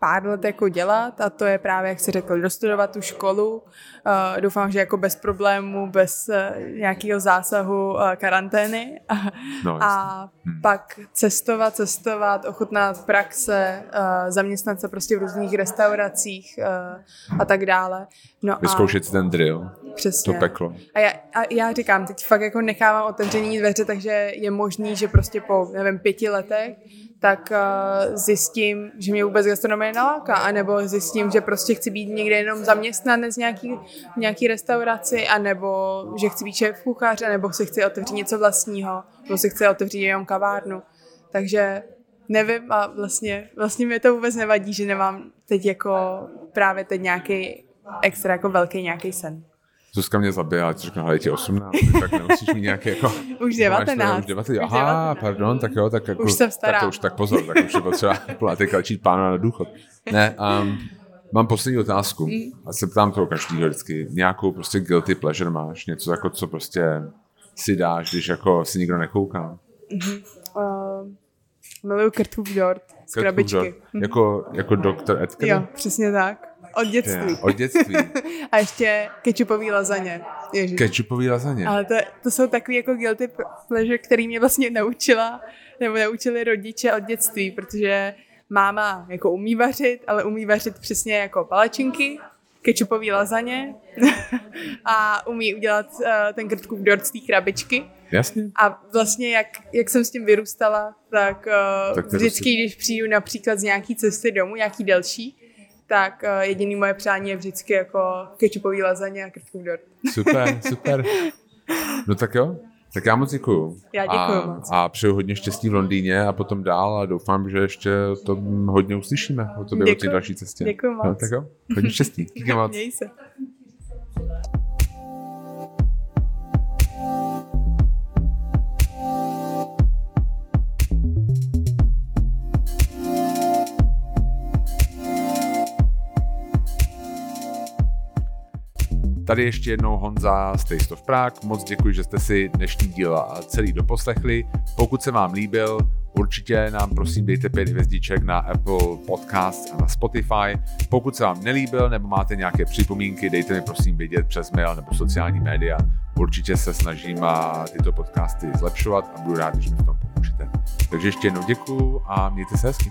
pár let jako dělat a to je právě, jak jsi řekl, dostudovat tu školu. Uh, doufám, že jako bez problémů, bez uh, nějakého zásahu uh, karantény. [laughs] No, a pak cestovat, cestovat, ochutnat praxe, uh, zaměstnat se prostě v různých restauracích uh, a tak dále. No Vyzkoušet si ten drill. a Přesně. To peklo. A já, a já říkám, teď fakt jako nechávám otevřený dveře, takže je možný, že prostě po, nevím, pěti letech tak uh, zjistím, že mě vůbec gastronomie naláká, anebo zjistím, že prostě chci být někde jenom zaměstnanec v nějaký, nějaký restauraci, anebo že chci být šéf kuchař, anebo si chci otevřít něco vlastního, nebo si chci otevřít jenom kavárnu. Takže nevím a vlastně, vlastně mi to vůbec nevadí, že nemám teď jako právě teď nějaký extra jako velký nějaký sen. Zuzka mě zabije, ale řekne, hele, ti 18, tak nemusíš mít nějaký jako... [laughs] Už 19. Už 19, aha, pardon, tak jo, tak jako... Už jsem stará. Tak to už tak pozor, tak už je potřeba [laughs] platit začít pána na důchod. Ne, um, mám poslední otázku mm. a se ptám toho každýho vždycky. Nějakou prostě guilty pleasure máš? Něco jako, co prostě si dáš, když jako si nikdo nekouká? Mm-hmm. Uh, miluju Kurtův dort z krabičky. Mm. Jako, jako doktor Edgar? Jo, přesně tak. Od dětství. od dětství. [laughs] a ještě kečupový lazaně. Ježiš. Kečupový lazaně. Ale to, to jsou takový jako guilty pleasure, který mě vlastně naučila, nebo naučili rodiče od dětství, protože máma jako umí vařit, ale umí vařit přesně jako palačinky, kečupový lazaně [laughs] a umí udělat uh, ten krtkův dort z té krabičky. Jasně. A vlastně jak, jak jsem s tím vyrůstala, tak, uh, tak vždycky, když přijdu například z nějaký cesty domů, nějaký delší, tak uh, jediný moje přání je vždycky jako kečupový lazaně a krtkův dort. [laughs] Super, super. No tak jo, tak já moc děkuju. Já děkuju a, moc. A přeju hodně štěstí v Londýně a potom dál a doufám, že ještě to hodně uslyšíme o tobě, děkuju. o té další cestě. Děkuju moc. No, tak jo, hodně štěstí. [laughs] Díky moc. Měj se. Tady ještě jednou Honza z Taste of Prague. Moc děkuji, že jste si dnešní díl celý doposlechli. Pokud se vám líbil, určitě nám prosím dejte pět hvězdiček na Apple Podcast a na Spotify. Pokud se vám nelíbil nebo máte nějaké připomínky, dejte mi prosím vědět přes mail nebo sociální média. Určitě se snažím tyto podcasty zlepšovat a budu rád, když mi v tom pomůžete. Takže ještě jednou děkuji a mějte se hezky.